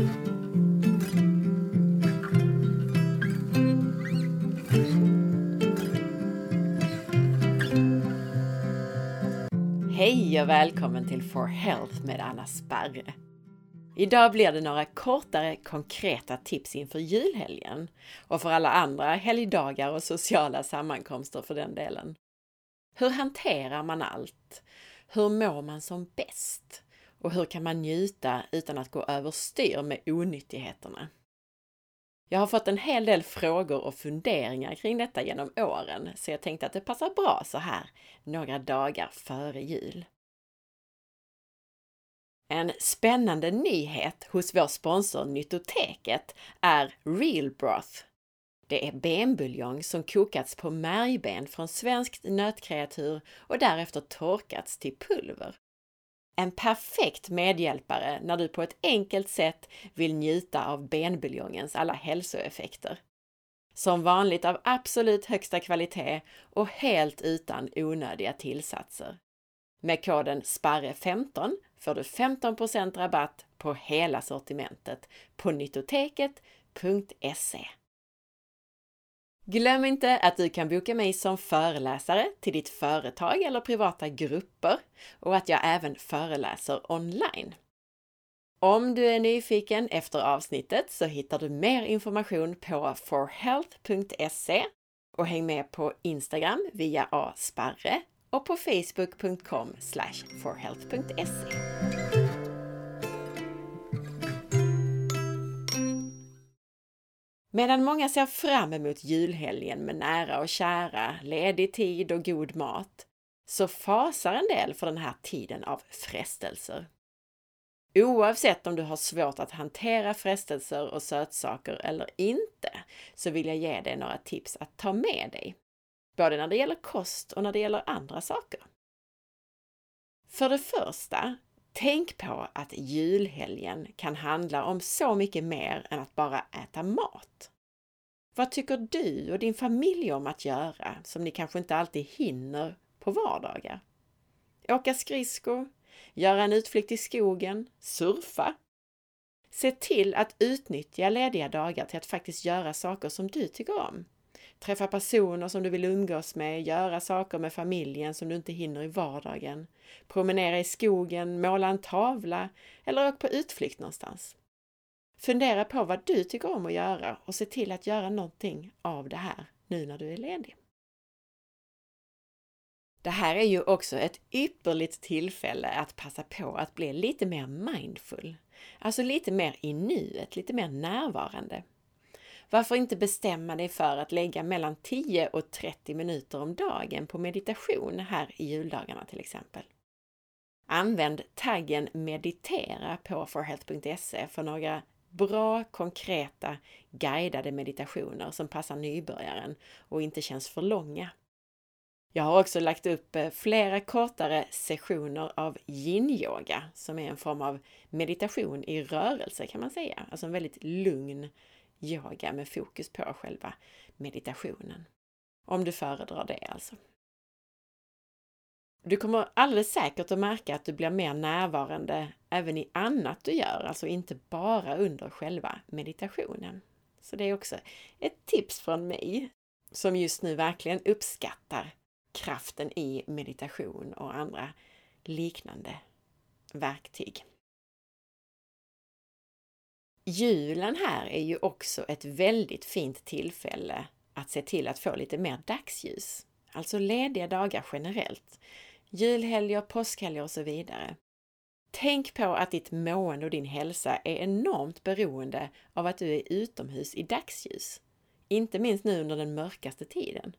Hej och välkommen till For Health med Anna Sparre. Idag blir det några kortare konkreta tips inför julhelgen och för alla andra helgdagar och sociala sammankomster för den delen. Hur hanterar man allt? Hur mår man som bäst? Och hur kan man njuta utan att gå överstyr med onyttigheterna? Jag har fått en hel del frågor och funderingar kring detta genom åren, så jag tänkte att det passar bra så här några dagar före jul. En spännande nyhet hos vår sponsor Nyttoteket är Real Broth. Det är benbuljong som kokats på märgben från svenskt nötkreatur och därefter torkats till pulver. En perfekt medhjälpare när du på ett enkelt sätt vill njuta av benbuljongens alla hälsoeffekter. Som vanligt av absolut högsta kvalitet och helt utan onödiga tillsatser. Med koden SPARRE15 får du 15% rabatt på hela sortimentet på nyttoteket.se. Glöm inte att du kan boka mig som föreläsare till ditt företag eller privata grupper och att jag även föreläser online. Om du är nyfiken efter avsnittet så hittar du mer information på forhealth.se och häng med på Instagram via asparre och på facebook.com forhealth.se. Medan många ser fram emot julhelgen med nära och kära, ledig tid och god mat, så fasar en del för den här tiden av frestelser. Oavsett om du har svårt att hantera frestelser och sötsaker eller inte, så vill jag ge dig några tips att ta med dig. Både när det gäller kost och när det gäller andra saker. För det första, tänk på att julhelgen kan handla om så mycket mer än att bara äta mat. Vad tycker du och din familj om att göra som ni kanske inte alltid hinner på vardagar? Åka skridskor, göra en utflykt i skogen, surfa. Se till att utnyttja lediga dagar till att faktiskt göra saker som du tycker om träffa personer som du vill umgås med, göra saker med familjen som du inte hinner i vardagen, promenera i skogen, måla en tavla eller åka på utflykt någonstans. Fundera på vad du tycker om att göra och se till att göra någonting av det här nu när du är ledig. Det här är ju också ett ypperligt tillfälle att passa på att bli lite mer mindful, alltså lite mer i nuet, lite mer närvarande. Varför inte bestämma dig för att lägga mellan 10 och 30 minuter om dagen på meditation här i juldagarna till exempel. Använd taggen meditera på forhealth.se för några bra, konkreta, guidade meditationer som passar nybörjaren och inte känns för långa. Jag har också lagt upp eh, flera kortare sessioner av yin-yoga som är en form av meditation i rörelse kan man säga, alltså en väldigt lugn yoga med fokus på själva meditationen. Om du föredrar det alltså. Du kommer alldeles säkert att märka att du blir mer närvarande även i annat du gör, alltså inte bara under själva meditationen. Så det är också ett tips från mig som just nu verkligen uppskattar kraften i meditation och andra liknande verktyg. Julen här är ju också ett väldigt fint tillfälle att se till att få lite mer dagsljus. Alltså lediga dagar generellt. Julhelger, påskhelger och så vidare. Tänk på att ditt mående och din hälsa är enormt beroende av att du är utomhus i dagsljus. Inte minst nu under den mörkaste tiden.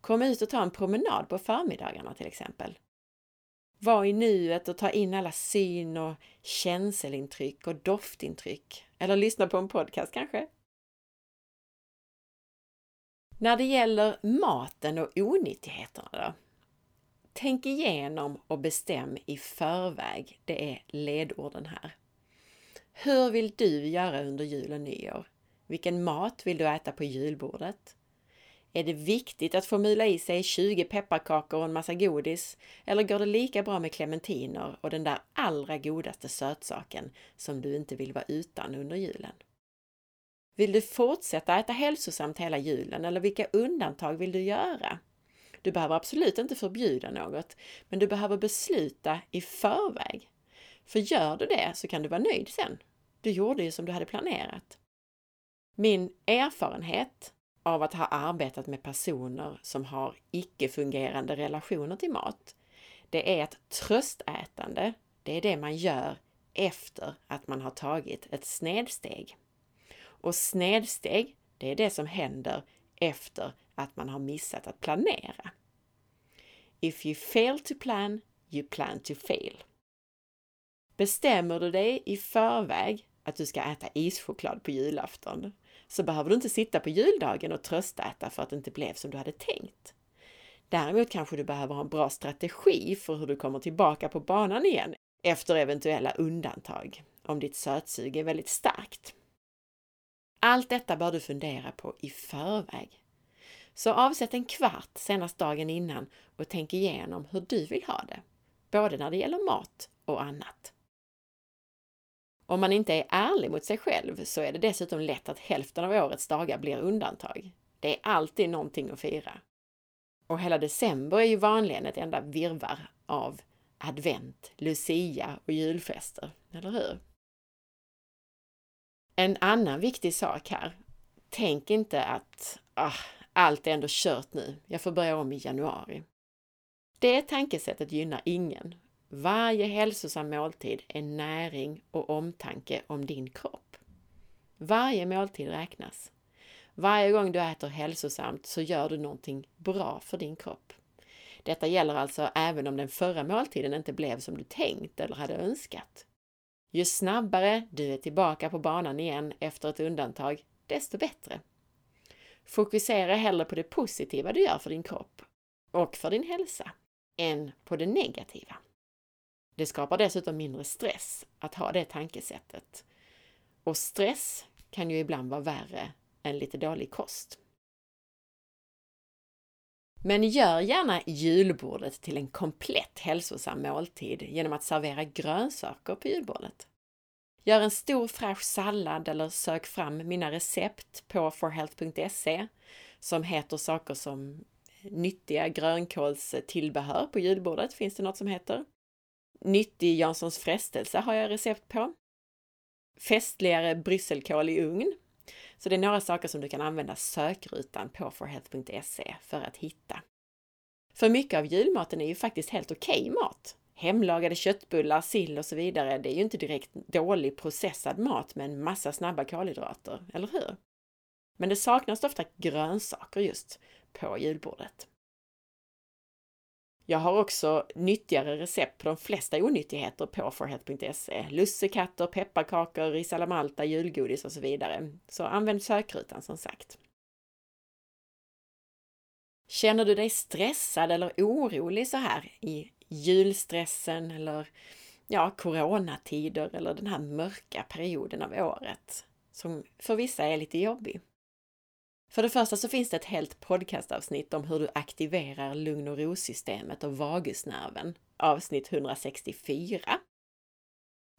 Kom ut och ta en promenad på förmiddagarna till exempel. Var i nuet och ta in alla syn och känselintryck och doftintryck. Eller lyssna på en podcast kanske. När det gäller maten och onyttigheterna då? Tänk igenom och bestäm i förväg. Det är ledorden här. Hur vill du göra under jul och nyår? Vilken mat vill du äta på julbordet? Är det viktigt att få mula i sig 20 pepparkakor och en massa godis? Eller går det lika bra med clementiner och den där allra godaste sötsaken som du inte vill vara utan under julen? Vill du fortsätta äta hälsosamt hela julen eller vilka undantag vill du göra? Du behöver absolut inte förbjuda något, men du behöver besluta i förväg. För gör du det så kan du vara nöjd sen. Du gjorde ju som du hade planerat. Min erfarenhet av att ha arbetat med personer som har icke-fungerande relationer till mat, det är att tröstätande, det är det man gör efter att man har tagit ett snedsteg. Och snedsteg, det är det som händer efter att man har missat att planera. If you fail to plan, you plan to fail. Bestämmer du dig i förväg att du ska äta ischoklad på julafton så behöver du inte sitta på juldagen och tröstäta för att det inte blev som du hade tänkt. Däremot kanske du behöver ha en bra strategi för hur du kommer tillbaka på banan igen efter eventuella undantag, om ditt sötsug är väldigt starkt. Allt detta bör du fundera på i förväg. Så avsätt en kvart senast dagen innan och tänk igenom hur du vill ha det, både när det gäller mat och annat. Om man inte är ärlig mot sig själv så är det dessutom lätt att hälften av årets dagar blir undantag. Det är alltid någonting att fira. Och hela december är ju vanligen ett enda virvar av advent, lucia och julfester, eller hur? En annan viktig sak här. Tänk inte att ah, allt är ändå kört nu, jag får börja om i januari. Det tankesättet gynnar ingen varje hälsosam måltid är näring och omtanke om din kropp. Varje måltid räknas. Varje gång du äter hälsosamt så gör du någonting bra för din kropp. Detta gäller alltså även om den förra måltiden inte blev som du tänkt eller hade önskat. Ju snabbare du är tillbaka på banan igen efter ett undantag, desto bättre. Fokusera hellre på det positiva du gör för din kropp och för din hälsa än på det negativa. Det skapar dessutom mindre stress att ha det tankesättet. Och stress kan ju ibland vara värre än lite dålig kost. Men gör gärna julbordet till en komplett hälsosam måltid genom att servera grönsaker på julbordet. Gör en stor fräsch sallad eller sök fram mina recept på forhealth.se som heter saker som nyttiga grönkålstillbehör på julbordet, finns det något som heter. Nyttig Janssons frestelse har jag recept på. Festligare brysselkål i ugn. Så det är några saker som du kan använda sökrutan på forhealth.se för att hitta. För mycket av julmaten är ju faktiskt helt okej okay mat. Hemlagade köttbullar, sill och så vidare, det är ju inte direkt dålig processad mat med en massa snabba kolhydrater, eller hur? Men det saknas ofta grönsaker just på julbordet. Jag har också nyttigare recept på de flesta onyttigheter på forhealth.se. Lussekatter, pepparkakor, ris malta, julgodis och så vidare. Så använd sökrutan som sagt. Känner du dig stressad eller orolig så här i julstressen eller ja, coronatider eller den här mörka perioden av året som för vissa är lite jobbig? För det första så finns det ett helt podcastavsnitt om hur du aktiverar lugn och ro-systemet och vagusnerven, avsnitt 164.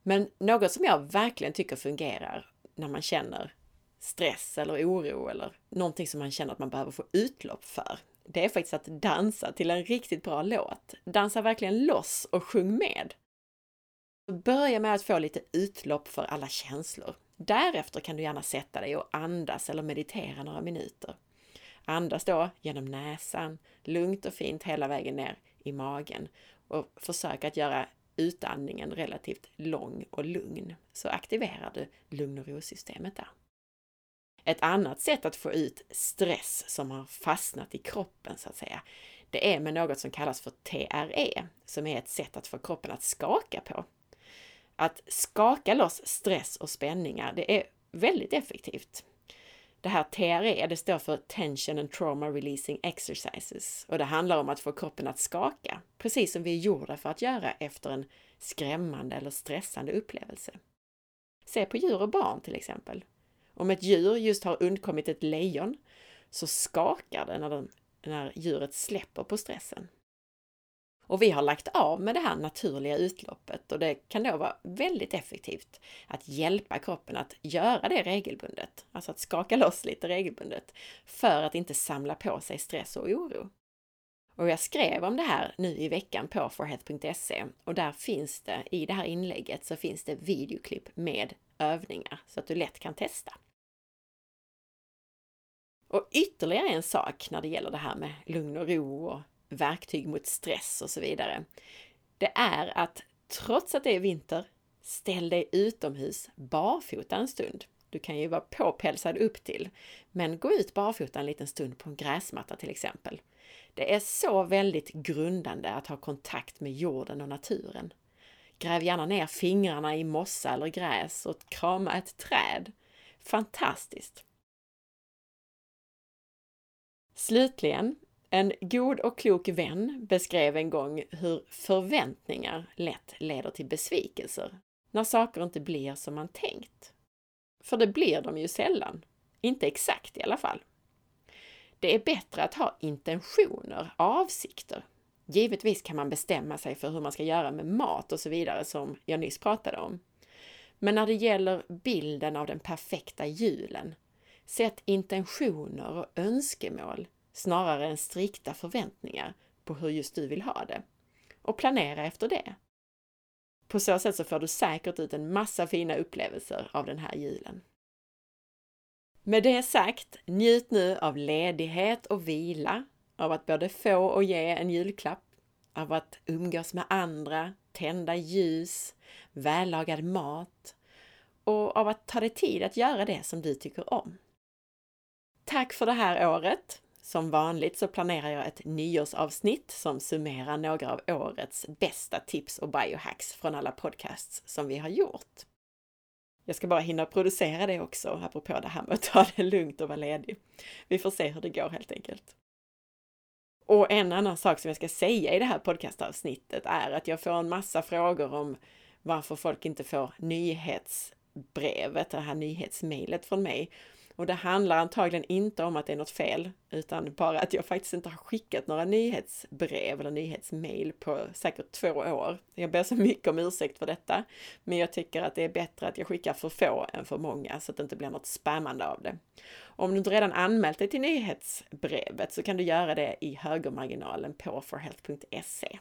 Men något som jag verkligen tycker fungerar när man känner stress eller oro eller någonting som man känner att man behöver få utlopp för, det är faktiskt att dansa till en riktigt bra låt. Dansa verkligen loss och sjung med. Börja med att få lite utlopp för alla känslor. Därefter kan du gärna sätta dig och andas eller meditera några minuter. Andas då genom näsan, lugnt och fint hela vägen ner i magen och försök att göra utandningen relativt lång och lugn så aktiverar du lugn och ro-systemet där. Ett annat sätt att få ut stress som har fastnat i kroppen så att säga, det är med något som kallas för TRE, som är ett sätt att få kroppen att skaka på. Att skaka loss stress och spänningar, det är väldigt effektivt. Det här TRE, det står för Tension and Trauma Releasing Exercises och det handlar om att få kroppen att skaka, precis som vi är gjorda för att göra efter en skrämmande eller stressande upplevelse. Se på djur och barn till exempel. Om ett djur just har undkommit ett lejon så skakar det när, den, när djuret släpper på stressen. Och vi har lagt av med det här naturliga utloppet och det kan då vara väldigt effektivt att hjälpa kroppen att göra det regelbundet, alltså att skaka loss lite regelbundet för att inte samla på sig stress och oro. Och jag skrev om det här nu i veckan på forhealth.se och där finns det, i det här inlägget så finns det videoklipp med övningar så att du lätt kan testa. Och ytterligare en sak när det gäller det här med lugn och ro och verktyg mot stress och så vidare. Det är att trots att det är vinter, ställ dig utomhus barfota en stund. Du kan ju vara påpälsad upp till, men gå ut barfota en liten stund på en gräsmatta till exempel. Det är så väldigt grundande att ha kontakt med jorden och naturen. Gräv gärna ner fingrarna i mossa eller gräs och krama ett träd. Fantastiskt! Slutligen, en god och klok vän beskrev en gång hur förväntningar lätt leder till besvikelser när saker inte blir som man tänkt. För det blir de ju sällan. Inte exakt i alla fall. Det är bättre att ha intentioner, avsikter. Givetvis kan man bestämma sig för hur man ska göra med mat och så vidare som jag nyss pratade om. Men när det gäller bilden av den perfekta julen, sätt intentioner och önskemål snarare än strikta förväntningar på hur just du vill ha det. Och planera efter det. På så sätt så får du säkert ut en massa fina upplevelser av den här julen. Med det sagt, njut nu av ledighet och vila, av att både få och ge en julklapp, av att umgås med andra, tända ljus, vällagad mat och av att ta dig tid att göra det som du tycker om. Tack för det här året! Som vanligt så planerar jag ett nyårsavsnitt som summerar några av årets bästa tips och biohacks från alla podcasts som vi har gjort. Jag ska bara hinna producera det också, apropå det här med att ta det lugnt och vara ledig. Vi får se hur det går helt enkelt. Och en annan sak som jag ska säga i det här podcastavsnittet är att jag får en massa frågor om varför folk inte får nyhetsbrevet, det här nyhetsmejlet från mig. Och det handlar antagligen inte om att det är något fel, utan bara att jag faktiskt inte har skickat några nyhetsbrev eller nyhetsmail på säkert två år. Jag ber så mycket om ursäkt för detta, men jag tycker att det är bättre att jag skickar för få än för många så att det inte blir något spammande av det. Om du inte redan anmält dig till nyhetsbrevet så kan du göra det i högermarginalen på forhealth.se.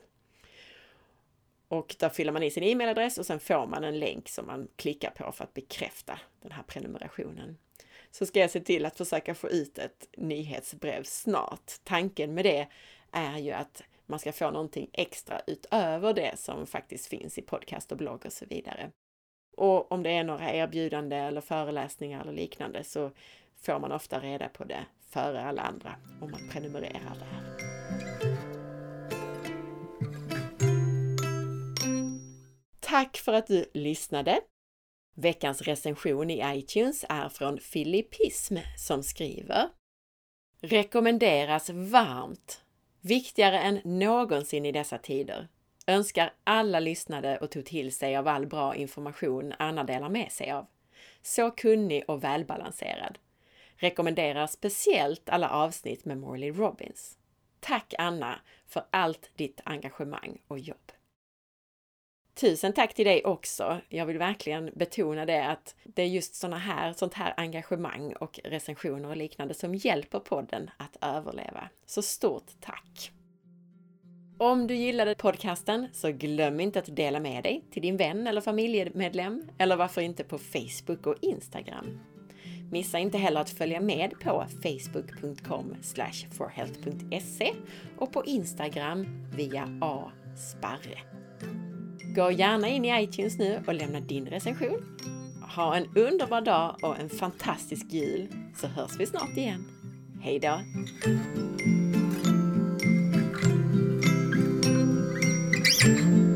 Och där fyller man i sin e-mailadress och sen får man en länk som man klickar på för att bekräfta den här prenumerationen så ska jag se till att försöka få ut ett nyhetsbrev snart. Tanken med det är ju att man ska få någonting extra utöver det som faktiskt finns i podcast och blogg och så vidare. Och om det är några erbjudande eller föreläsningar eller liknande så får man ofta reda på det före alla andra om man prenumererar där. Tack för att du lyssnade! Veckans recension i iTunes är från Filippism som skriver Rekommenderas varmt! Viktigare än någonsin i dessa tider. Önskar alla lyssnade och tog till sig av all bra information Anna delar med sig av. Så kunnig och välbalanserad. Rekommenderar speciellt alla avsnitt med Morley Robbins. Tack Anna för allt ditt engagemang och jobb. Tusen tack till dig också! Jag vill verkligen betona det att det är just såna här, sånt här engagemang och recensioner och liknande som hjälper podden att överleva. Så stort tack! Om du gillade podcasten så glöm inte att dela med dig till din vän eller familjemedlem eller varför inte på Facebook och Instagram. Missa inte heller att följa med på facebook.com forhealth.se och på Instagram via asparre. Gå gärna in i iTunes nu och lämna din recension. Ha en underbar dag och en fantastisk jul så hörs vi snart igen. Hejdå! thank